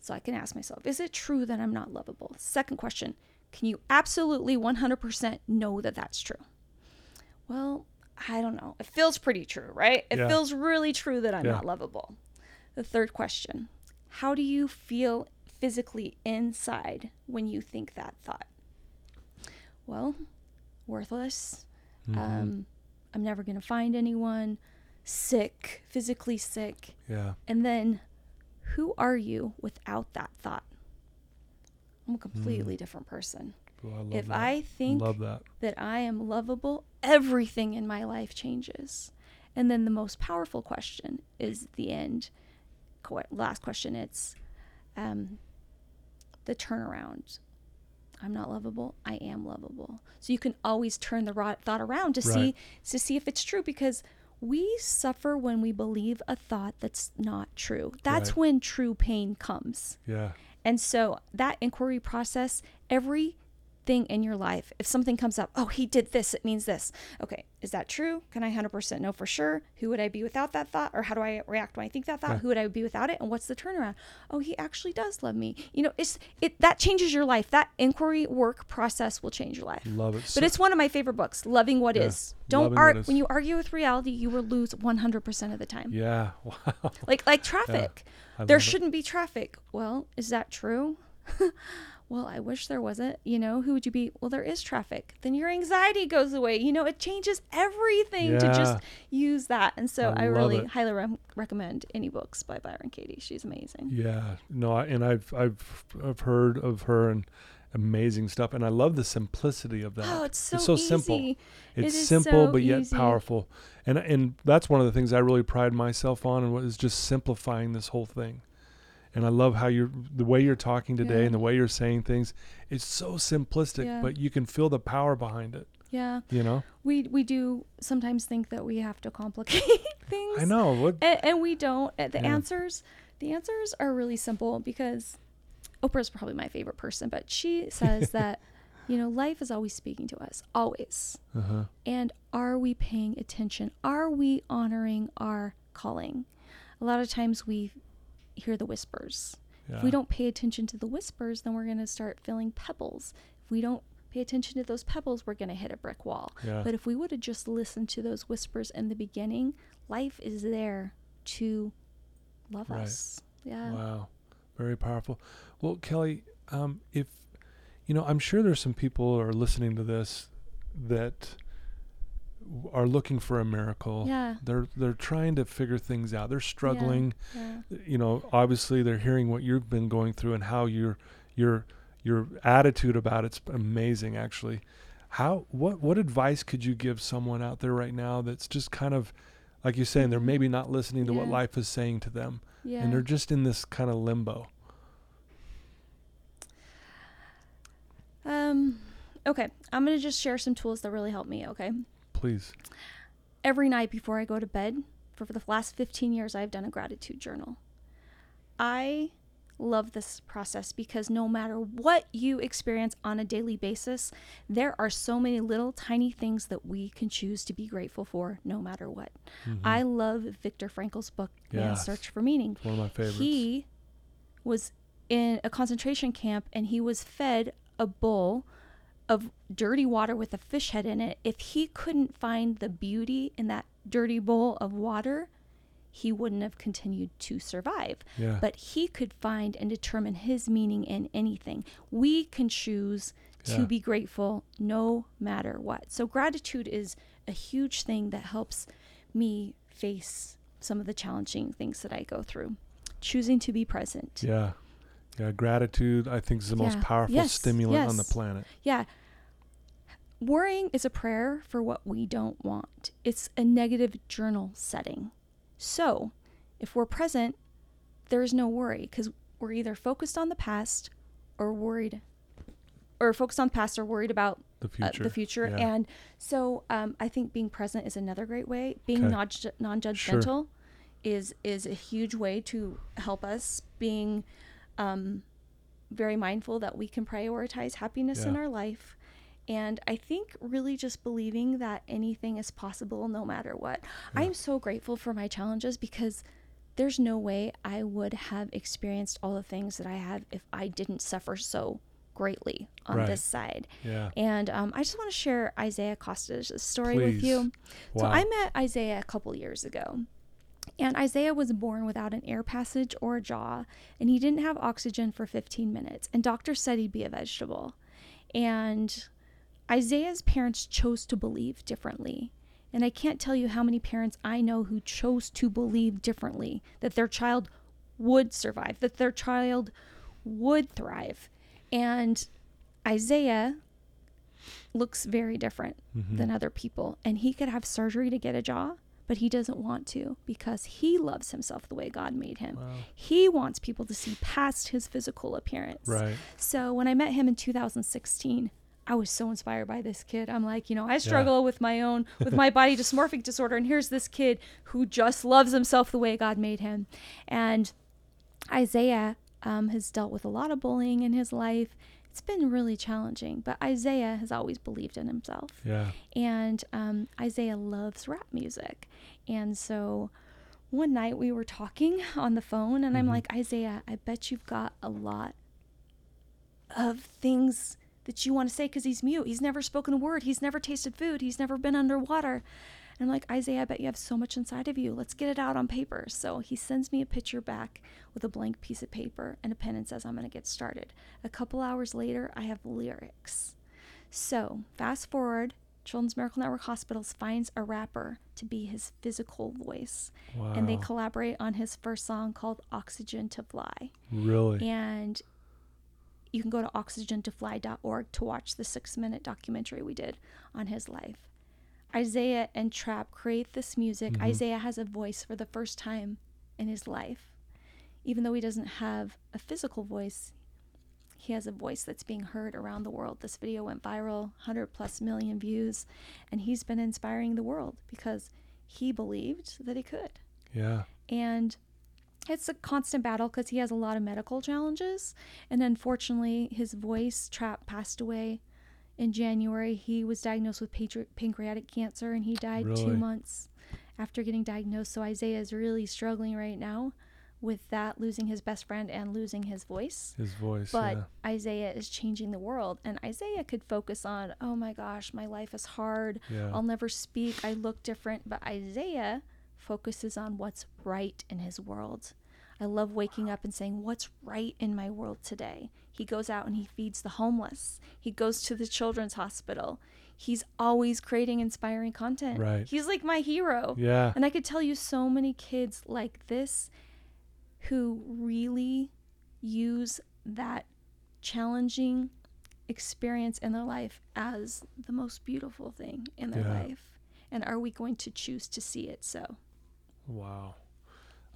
So I can ask myself: Is it true that I'm not lovable? Second question: Can you absolutely 100% know that that's true? Well, I don't know. It feels pretty true, right? It Yeah. feels really true that I'm Yeah. not lovable. The third question: How do you feel physically inside when you think that thought? Well, worthless. Mhm. Um, I'm never going to find anyone. Sick, physically sick. yeah. And then, who are you without that thought? I'm a completely different person. Well, I If that. I think that. that I am lovable, everything in my life changes. And then the most powerful question is the end. Last question. It's um, the turnaround. I'm not lovable. I am lovable. So you can always turn the thought around to see to see if it's true because we suffer when we believe a thought that's not true. That's Right. when true pain comes. Yeah. And so that inquiry process, everything in your life, if something comes up, oh, he did this, it means this. Okay, is that true? Can I 100% know for sure? Who would I be without that thought? Or how do I react when I think that thought? Yeah. Who would I be without it? And what's the turnaround? Oh, he actually does love me. You know, it's it that changes your life. That inquiry work process will change your life. Love it. But So- it's one of my favorite books, Loving What Is. Yeah, Don't Loving argue when you argue with reality, you will lose 100% of the time. yeah. <laughs> Wow. Like like traffic. I there shouldn't be traffic. Well, is that true? <laughs> well, I wish there wasn't. You know, who would you be? Well, there is traffic. Then your anxiety goes away. You know, it changes everything to just use that. And so I I, really it. highly re- recommend any books by Byron Katie. She's amazing. Yeah, no, I, and I've I've I've heard of her and amazing stuff, and I love the simplicity of that. Oh, it's so, it's so easy. simple. It It's simple so but yet easy. powerful, and and that's one of the things I really pride myself on, and what is just simplifying this whole thing. And I love how you're the way you're talking today Yeah. and the way you're saying things. It's so simplistic, Yeah. but you can feel the power behind it. Yeah, You know, we we do sometimes think that we have to complicate <laughs> things. I know what. and, and we don't Uh, the Yeah. answers the answers are really simple because oprah's probably my favorite person but she <laughs> says that you know life is always speaking to us always Uh-huh. and are we paying attention are we honoring our calling a lot of times we hear the whispers Yeah. if we don't pay attention to the whispers then we're going to start feeling pebbles if we don't pay attention to those pebbles we're going to hit a brick wall Yeah. but if we would have just listened to those whispers in the beginning, life is there to love Right. us. Yeah. Wow, very powerful. Well, Kelli, um, if you know, I'm sure there's some people who are listening to this that are looking for a miracle. Yeah. They're they're trying to figure things out. They're struggling. Yeah. You know, obviously they're hearing what you've been going through and how your your your attitude about it's amazing actually. How what what advice could you give someone out there right now that's just kind of like you're saying they're maybe not listening to what life is saying to them Yeah. and they're just in this kind of limbo. um okay, I'm going to just share some tools that really help me, okay? Please. Every night before I go to bed, for the last 15 years I've done a gratitude journal. I love this process because no matter what you experience on a daily basis, there are so many little tiny things that we can choose to be grateful for no matter what. Mhm. I love Viktor Frankl's book, Man's Search for Meaning. It's one of my favorites. He was in a concentration camp and he was fed a bowl of dirty water with a fish head in it. If he couldn't find the beauty in that dirty bowl of water, he wouldn't have continued to survive. yeah. But he could find and determine his meaning in anything. We can choose to Yeah. be grateful no matter what. So, gratitude is a huge thing that helps me face some of the challenging things that I go through. Choosing to be present. yeah. Yeah. Gratitude, I think, is the most powerful Yes, stimulant on the planet. Yeah. Worrying is a prayer for what we don't want. It's a negative journal setting. So, if we're present, there is no worry because we're either focused on the past or worried, or focused on the past or worried about The uh, future. the future. Yeah. And so, um, I think being present is another great way. Being Okay. non judgmental is is a huge way to help us. Being um, very mindful that we can prioritize happiness in our life. And I think really just believing that anything is possible no matter what. Yeah. I'm so grateful for my challenges because there's no way I would have experienced all the things that I have if I didn't suffer so greatly on Right. this side. yeah. And um, I just want to share Isaiah Acosta's story with Please. you. So I met Isaiah a couple years ago, And Isaiah was born without an air passage or a jaw, and he didn't have oxygen for 15 minutes. And doctors said he'd be a vegetable. And Isaiah's parents chose to believe differently. And I can't tell you how many parents I know who chose to believe differently that their child would survive, that their child would thrive. And Isaiah looks very different Mhm. than other people. And he could have surgery to get a jaw, but he doesn't want to because he loves himself the way God made him. Wow. He wants people to see past his physical appearance. Right. So when I met him in 2016, I was so inspired by this kid. I'm like, you know, I struggle with my own, with my body dysmorphic disorder. And here's this kid who just loves himself the way God made him. And Isaiah um, has dealt with a lot of bullying in his life. It's been really challenging, but Isaiah has always believed in himself Yeah. and um, Isaiah loves rap music. And so one night we were talking <laughs> on the phone, and I'm Mhm. like, Isaiah, I bet you've got a lot of things that you want to say because he's mute. He's never spoken a word. He's never tasted food. He's never been underwater. And I'm like, Isaiah, I bet you have so much inside of you. Let's get it out on paper. So he sends me a picture back with a blank piece of paper and a pen and says, I'm going to get started. A couple hours later, I have lyrics. So fast forward, Children's Miracle Network Hospitals finds a rapper to be his physical voice. Wow. And they collaborate on his first song called Oxygen to Fly. really. And you can go to oxygentofly.org to watch the six minute documentary we did on his life. Isaiah and Trap create this music. Mhm. Isaiah has a voice for the first time in his life. Even though he doesn't have a physical voice, he has a voice that's being heard around the world. This video went viral, 100 plus million views, and he's been inspiring the world because he believed that he could Yeah. and it's a constant battle because he has a lot of medical challenges and unfortunately his voice trap passed away in january he was diagnosed with patri- pancreatic cancer and he died Really? two months after getting diagnosed so isaiah is really struggling right now with that losing his best friend and losing his voice His voice. but yeah. Isaiah is changing the world. And Isaiah could focus on, oh my gosh, my life is hard. Yeah. I'll never speak. I look different. But Isaiah focuses on what's right in his world. I love waking up and saying, What's right in my world today? He goes out and he feeds the homeless. He goes to the children's hospital. He's always creating inspiring content. Right. He's like my hero. Yeah. And I could tell you so many kids like this who really use that challenging experience in their life as the most beautiful thing in their Yeah. life. And are we going to choose to see it so? Wow.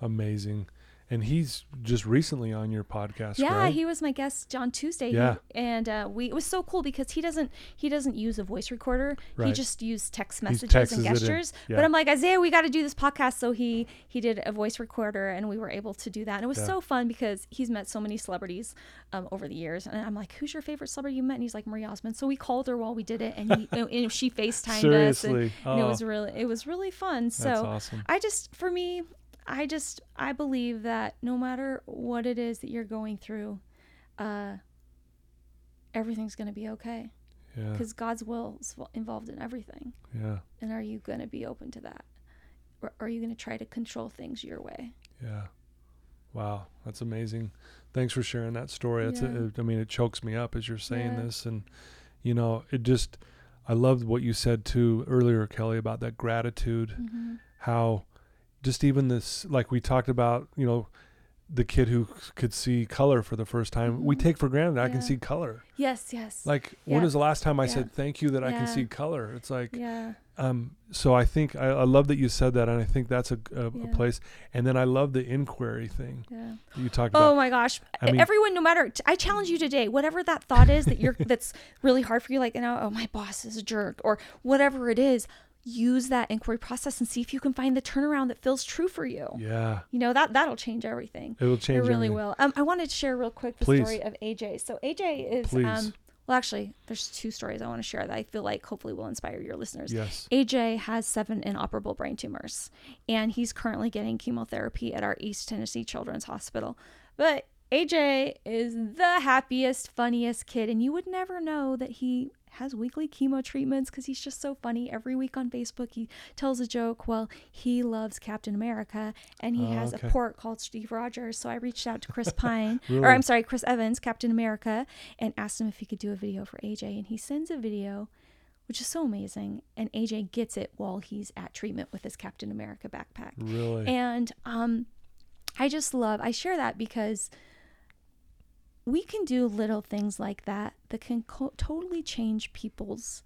Amazing. And he's just recently on your podcast, yeah, right? he was my guest on Tuesday. He- Yeah. and uh, we it was so cool because he doesn't he doesn't use a voice recorder. He just used text messages and gestures. Yeah. But I'm like Isaiah, we got to do this podcast. So he he did a voice recorder, and we were able to do that. And it was Yeah. so fun because he's met so many celebrities um, over the years. And I'm like, who's your favorite celebrity you met? And he's like Marie Osmond. So we called her while we did it, and, he, <laughs> and she Facetimed us, and, Seriously. and it Oh, was really it was really fun. That's So. awesome. I just, for me, I just, I believe that no matter what it is that you're going through, uh, everything's going to be okay Yeah. because God's will is involved in everything. Yeah. And are you going to be open to that? Or are you going to try to control things your way? Yeah. Wow, that's amazing. Thanks for sharing that story. That's Yeah. I mean, it chokes me up as you're saying Yeah. this, and you know, it just. I loved what you said too earlier, Kelli, about that gratitude. Mm-hmm. How, just even this, like we talked about, you know, the kid who could see color for the first time. We Mhm. take for granted I can see color. Yes, yes. Like, when Yeah. is the last time I Yeah. said thank you that I can see color? It's like, yeah. um, so I think I, I love that you said that, and I think that's a, a, a place. And then I love the inquiry thing Yeah. that you talked about Oh my gosh! I mean- Everyone, no matter, t- I challenge you today. Whatever that thought is that you're <laughs> that's really hard for you, like you know, oh my boss is a jerk, or whatever it is. Use that inquiry process and see if you can find the turnaround that feels true for you. Yeah, You know that that'll change everything. it will change. it really everything. will. Um, I wanted to share real quick the Please. story of AJ. So AJ is Please. um, well, actually, there's two stories I want to share that I feel like hopefully will inspire your listeners. Yes. AJ has seven inoperable brain tumors, and he's currently getting chemotherapy at our East Tennessee Children's Hospital. But AJ is the happiest, funniest kid, and you would never know that he has weekly chemo treatments because he's just so funny. Every week on Facebook, he tells a joke. Well, he loves Captain America, and he Oh, has okay. a port called Steve Rogers. So I reached out to Chris <laughs> Pine, Really? or I'm sorry, Chris Evans, Captain America, and asked him if he could do a video for AJ, and he sends a video. Which is so amazing. And AJ gets it while he's at treatment with his Captain America backpack. Really? And um, I just love, I share that because we can do little things like that that can co- totally change people's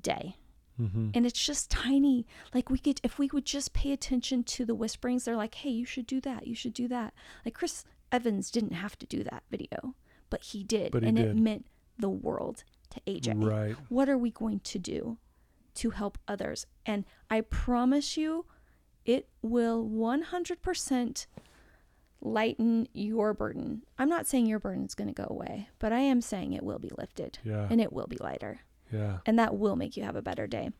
day. mm-hmm. And it's just tiny. Like we could, if we would just pay attention to the whisperings, they're like, hey, you should do that. You should do that. Like Chris Evans didn't have to do that video, but he did. But he and it meant the world to AJ Right. what are we going to do to help others? And I promise you, it will 100% lighten your burden. I'm not saying your burden is going to go away, but I am saying it will be lifted Yeah. and it will be lighter. Yeah. And that will make you have a better day.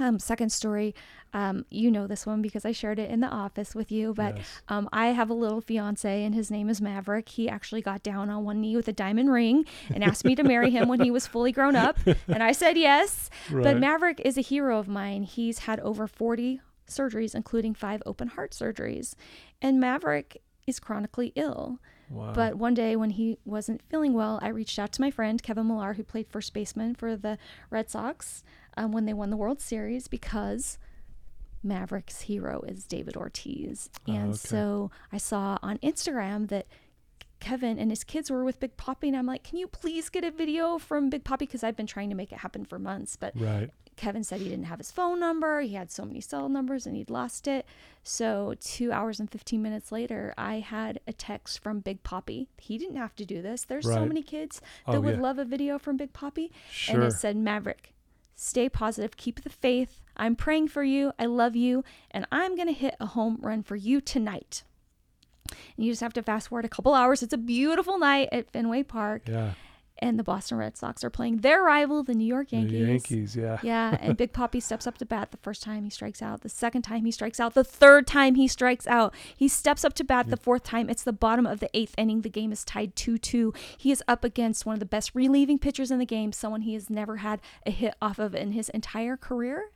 Um, second story, um, you know this one because I shared it in the office with you, but Yes. um, I have a little fiance and his name is Maverick. He actually got down on one knee with a diamond ring and asked me to marry him when he was fully grown up. <laughs> And I said yes. But Maverick is a hero of mine. He's had over 40 surgeries, including five open heart surgeries. And Maverick is chronically ill. Wow. But one day when he wasn't feeling well, I reached out to my friend Kevin Millar, who played first baseman for the Red Sox um, when they won the World Series, because Maverick's hero is David Ortiz. Oh, And okay. so I saw on Instagram that Kevin and his kids were with Big Papi, and I'm like, can you please get a video from Big Papi? Because I've been trying to make it happen for months, but right. Kevin said he didn't have his phone number. He had so many cell numbers and he'd lost it. So, two hours and 15 minutes later, I had a text from Big Papi. He didn't have to do this. There's so many kids oh, that Oh, would yeah. love a video from Big Papi. Sure. And it said, Maverick, stay positive, keep the faith. I'm praying for you. I love you. And I'm going to hit a home run for you tonight. And you just have to fast forward a couple hours. It's a beautiful night at Fenway Park. yeah. And the Boston Red Sox are playing their rival, the New York Yankees. The Yankees. Yeah. Yeah, and <laughs> Big Papi steps up to bat the first time he strikes out, the second time he strikes out, the third time he strikes out. He steps up to bat the fourth time. It's the bottom of the eighth inning. The game is tied 2 2. He is up against one of the best relieving pitchers in the game, someone he has never had a hit off of in his entire career.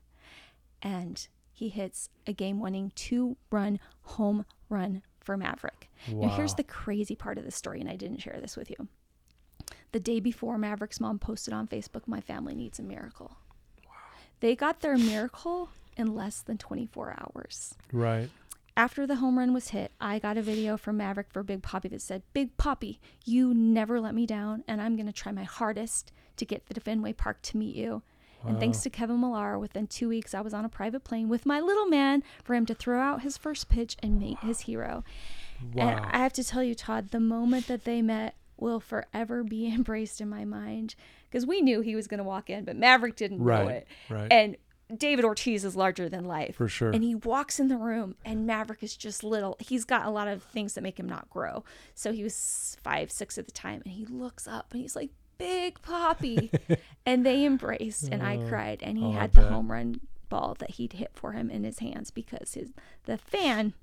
And he hits a game winning two run home run for Maverick. Now, here's the crazy part of the story, and I didn't share this with you. The day before Maverick's mom posted on Facebook, My family needs a miracle. They got their miracle in less than 24 hours. Right. After the home run was hit, I got a video from Maverick for Big Papi that said, Big Papi, you never let me down, and I'm going to try my hardest to get to Fenway Park to meet you. And thanks to Kevin Millar, within two weeks, I was on a private plane with my little man for him to throw out his first pitch and meet his hero. And Wow. I have to tell you, Todd, the moment that they met will forever be <laughs> embraced in my mind because we knew he was going to walk in, but Maverick didn't know Right, it. right. And David Ortiz is larger than life. For sure. And he walks in the room, and Maverick is just little. He's got a lot of things that make him not grow. So he was five, six at the time, and he looks up and he's like, Big Papi. <laughs> and they embraced, and I oh, cried. And he oh, had the home run ball that he'd hit for him in his hands because his the fan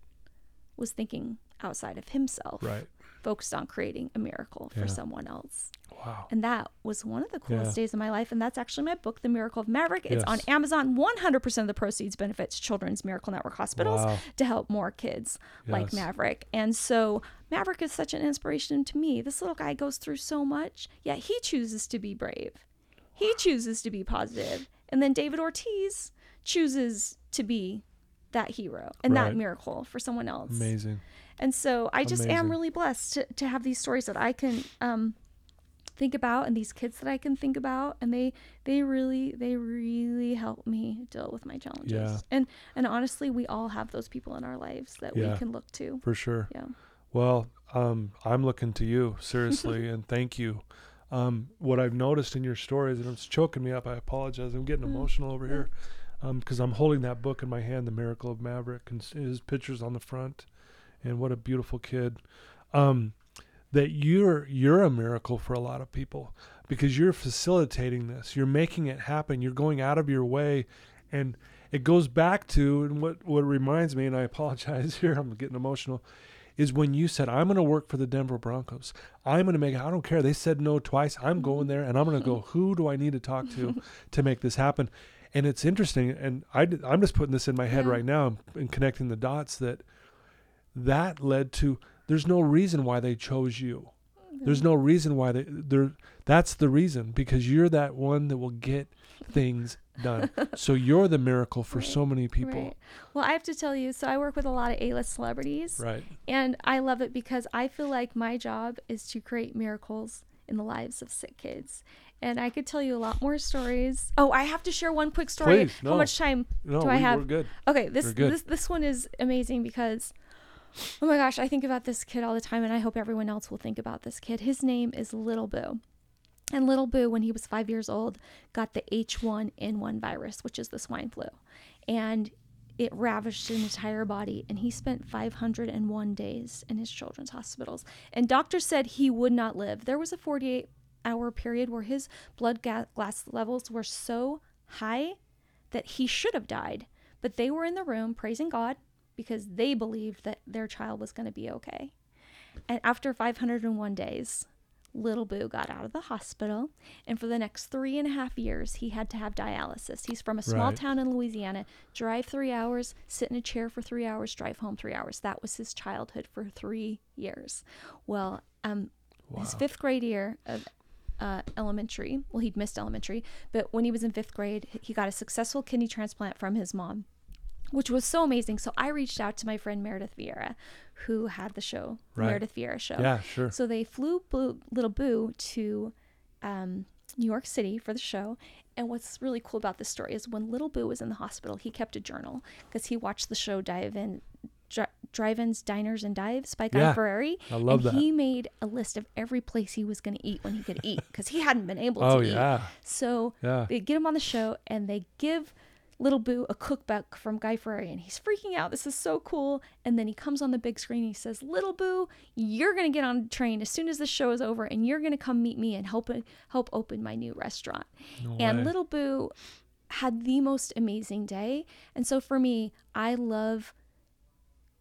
was thinking outside of himself, Right. Focused on creating a miracle for Yeah. someone else. Wow. And that was one of the coolest Yeah. days of my life. And that's actually my book, The Miracle of Maverick. It's on Amazon. 100% of the proceeds benefits Children's Miracle Network hospitals Wow. to help more kids like Maverick. And so Maverick is such an inspiration to me. This little guy goes through so much, yet he chooses to be brave. He chooses to be positive. And then David Ortiz chooses to be that hero and that miracle for someone else. Amazing. And so I just am really blessed to, to have these stories that I can um, think about and these kids that I can think about and they they really they really help me deal with my challenges. Yeah. And and honestly we all have those people in our lives that Yeah. we can look to. For sure. Yeah. Well, um, I'm looking to you seriously, <laughs> and thank you. Um, what I've noticed in your stories, and it's choking me up. I apologize. I'm getting Mm, emotional over here because I'm holding that book in my hand, "The Miracle of Maverick," and his pictures on the front. And what a beautiful kid. Um, that you're you're a miracle for a lot of people because you're facilitating this. You're making it happen. You're going out of your way, and it goes back to and what what reminds me. And I <laughs> apologize here. I'm getting emotional is when you said, I'm going to work for the Denver Broncos. I'm going to make, I don't care. They said no twice. I'm going there and I'm going to go, <laughs> who do I need to talk to <laughs> to make this happen? And it's interesting. And I, I'm just putting this in my head Yeah. right now and connecting the dots that that led to, there's no reason why they chose you. There's mm-hmm. no reason why they, they're, that's the reason because you're that one that will get things done. <laughs> so you're the miracle for so many people. Right. Well, I have to tell you, so I work with a lot of A-list celebrities, Right. and I love it because I feel like my job is to create miracles in the lives of sick kids. And I could tell you a lot more stories. Oh, I have to share one quick story. Please, no. How much time No, do I we, have? we're good. Okay, this this this one is amazing because oh my gosh, I think about this kid all the time and I hope everyone else will think about this kid. His name is Little Boo. And Little Boo when he was 5 years old got the H1N1 virus, which is the swine flu. And it ravaged his entire body and he spent 501 days in his children's hospitals. And doctors said he would not live. There was a 48 hour period where his blood ga- gas levels were so high that he should have died, but they were in the room praising God because they believed that their child was going to be okay. And after 501 days, little Boo got out of the hospital, and for the next three and a half years, he had to have dialysis. He's from a small Right. town in Louisiana. Drive three hours, sit in a chair for three hours, drive home three hours. That was his childhood for three years. Well, um, his fifth grade year of uh, elementary. Well, he'd missed elementary, but when he was in fifth grade, he got a successful kidney transplant from his mom, which was so amazing. So I reached out to my friend Meredith Vieira, who had the show, Right. Meredith Vieira show. Yeah, sure. So they flew Boo, little Boo to um, New York City for the show. And what's really cool about this story is when little Boo was in the hospital, he kept a journal because he watched the show Dive In, Dri- Drive-ins, Diners, and Dives by Guy Yeah, Fieri. I love and that. He made a list of every place he was going to eat when he could eat because he hadn't been able Oh to eat. yeah, So yeah. they get him on the show and they give little Boo a cookbook from Guy Fieri and he's freaking out. This is so cool. And then he comes on the big screen and he says, Little Boo, you're going to get on the train as soon as the show is over and you're going to come meet me and help help open my new restaurant. No and little Boo had the most amazing day. And so for me, I love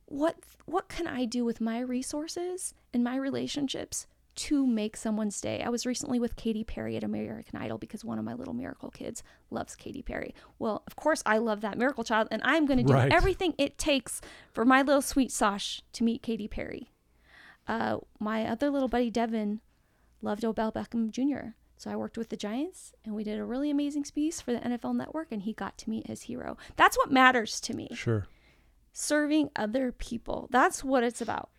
what what can I do with my resources and my relationships to make someone's day. I was recently with Katy Perry at American Idol because one of my little miracle kids loves Katy Perry. Well, of course I love that miracle child and I'm going to do Right. everything it takes for my little sweet Sosh to meet Katy Perry. Uh, my other little buddy Devin loved Odell Beckham Jr. So I worked with the Giants and we did a really amazing piece for the NFL Network and he got to meet his hero. That's what matters to me Sure. serving other people. That's what it's about.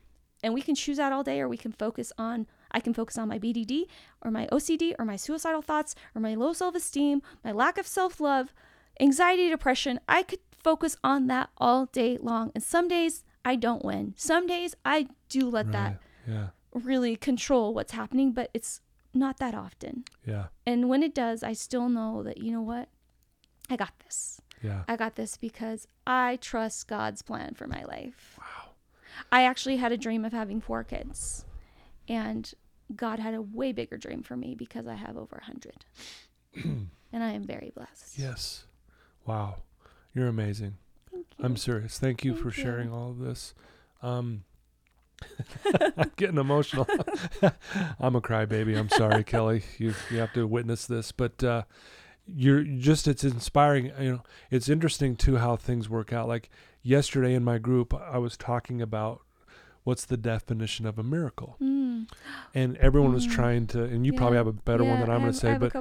And we can choose that all day, or we can focus on, I can focus on my BDD, or my OCD, or my suicidal thoughts, or my low self esteem, my lack of self love, anxiety, depression. I could focus on that all day long. And some days I don't win. Some days I do let Right. that Yeah. really control what's happening, but it's not that often. Yeah. And when it does, I still know that, you know what? I got this. Yeah. I got this because I trust God's plan for my life. Wow. I actually had a dream of having four kids, and God had a way bigger dream for me because I have over a hundred, <clears throat> and I am very blessed. Yes. Wow. You're amazing. Thank you. I'm serious. Thank you Thank for you. sharing all of this. Um, <laughs> I'm getting emotional. <laughs> I'm a crybaby. I'm sorry, <laughs> Kelli. You you have to witness this, but uh, you're just it's inspiring. You know, it's interesting too how things work out. Like yesterday in my group, I was talking about what's the definition of a miracle, Mm, and everyone was Mm. trying to. And you Yeah. probably have a better one yeah, than I'm going to say, but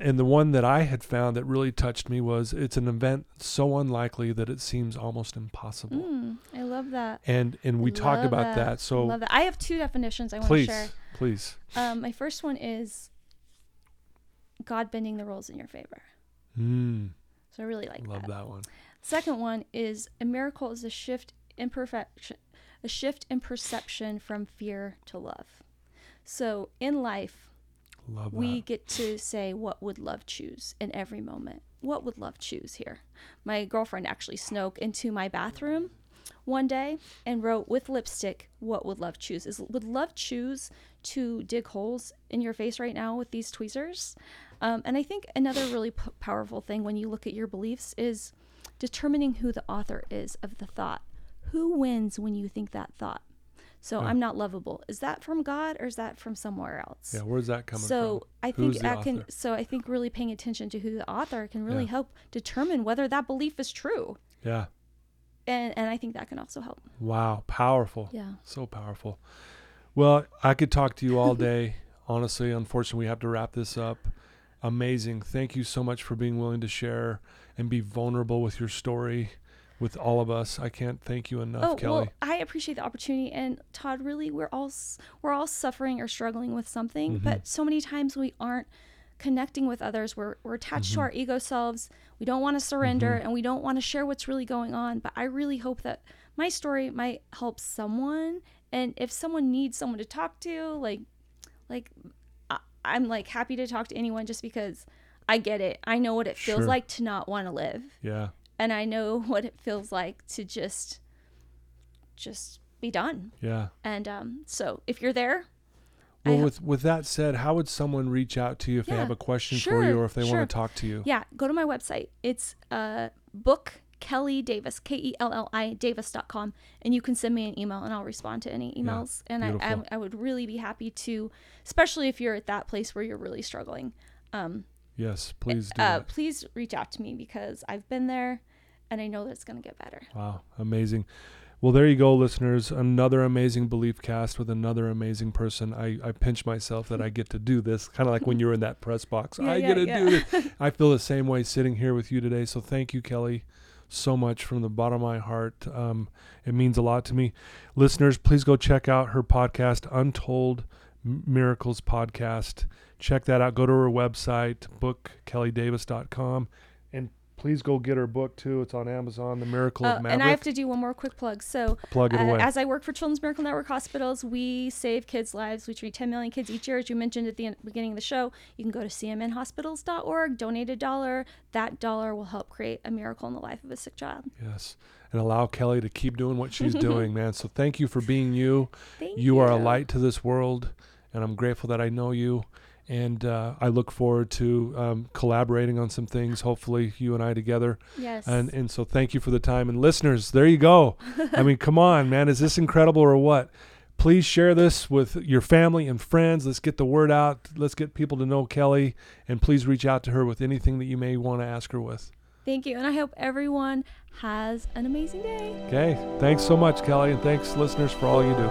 and the one that I had found that really touched me was it's an event so unlikely that it seems almost impossible. Mm, I love that. And and we talked about that. I So love that. I have two definitions I want to share. please. Um, my first one is God bending the rules in your favor. Mm, So I really like love that. that one. Second one is a miracle is a shift in perfection, a shift in perception from fear to love. So in life, Love we get to say what would love choose in every moment. What would love choose here? My girlfriend actually snuck into my bathroom one day and wrote with lipstick, "What would love choose?" Is would love choose to dig holes in your face right now with these tweezers? Um, and I think another really p- powerful thing when you look at your beliefs is determining who the author is of the thought. Who wins when you think that thought? So Yeah. I'm not lovable. Is that from God or is that from somewhere else? Yeah, where's that coming so from? I think that can author? so I think really paying attention to who the author can really Yeah. help determine whether that belief is true. Yeah. And and I think that can also help. Wow, powerful. Yeah. So powerful. Well, I could talk to you all day. <laughs> Honestly, unfortunately, we have to wrap this up. Amazing. Thank you so much for being willing to share and be vulnerable with your story with all of us. I can't thank you enough, oh Kelli. well, I appreciate the opportunity, and Todd. Really, we're all we're all suffering or struggling with something, Mm-hmm. but so many times we aren't connecting with others. We're we're attached Mm-hmm. to our ego selves. We don't want to surrender, and we don't want to share what's really going on. But I really hope that my story might help someone, and if someone needs someone to talk to, like like I, I'm like happy to talk to anyone, just because. I get it. I know what it feels Sure. like to not want to live yeah. And I know <laughs> what it feels like to just just be done. Yeah. And um, so if you're there, Well, with with that said, how would someone reach out to you if they have a question for you or if they sure. want to talk to you? yeah, go to my website. It's uh, book Kelli Davis, K E L L I Davis.com, and you can send me an email and I'll respond to any emails. and I, I. I would really be happy to, especially if you're at that place where you're really struggling. Um, Yes, please do. uh, please reach out to me because I've been there and I know that it's going to get better. Wow, amazing. Well, there you go, listeners. Another amazing belief cast with another amazing person. I, I pinch myself that I get to do this, kind of like when you were in that press box. <laughs> Yeah, I yeah, get to yeah. do this. I feel the same way sitting here with you today. So thank you, Kelli, so much from the bottom of my heart. Um, it means a lot to me. Listeners, please go check out her podcast, Untold Miracles Podcast. Check that out. Go to her website, bookkellidavis.com. And please go get her book too. It's on Amazon, The Miracle Uh, of Maverick. and I have to do one more quick plug. So, Plug it uh, away. as I work for Children's Miracle Network hospitals, we save kids' lives. We treat 10 million kids each year. As you mentioned at the beginning of the show, you can go to cmnhospitals.org, donate a dollar. That dollar will help create a miracle in the life of a sick child. Yes. And allow Kelli to keep doing what she's <laughs> doing, man. So thank you for being you. Thank you, You are a light to this world, and I'm grateful that I know you and uh, I look forward to um, collaborating on some things. Hopefully, you and I together. Yes. And and so thank you for the time and listeners. There you go. I mean, come on, man, is this incredible or what? Please share this with your family and friends. Let's get the word out. Let's get people to know Kelli, and please reach out to her with anything that you may want to ask her with. Thank you, and I hope everyone has an amazing day. Okay, thanks so much, Kelli, and thanks, listeners, for all you do.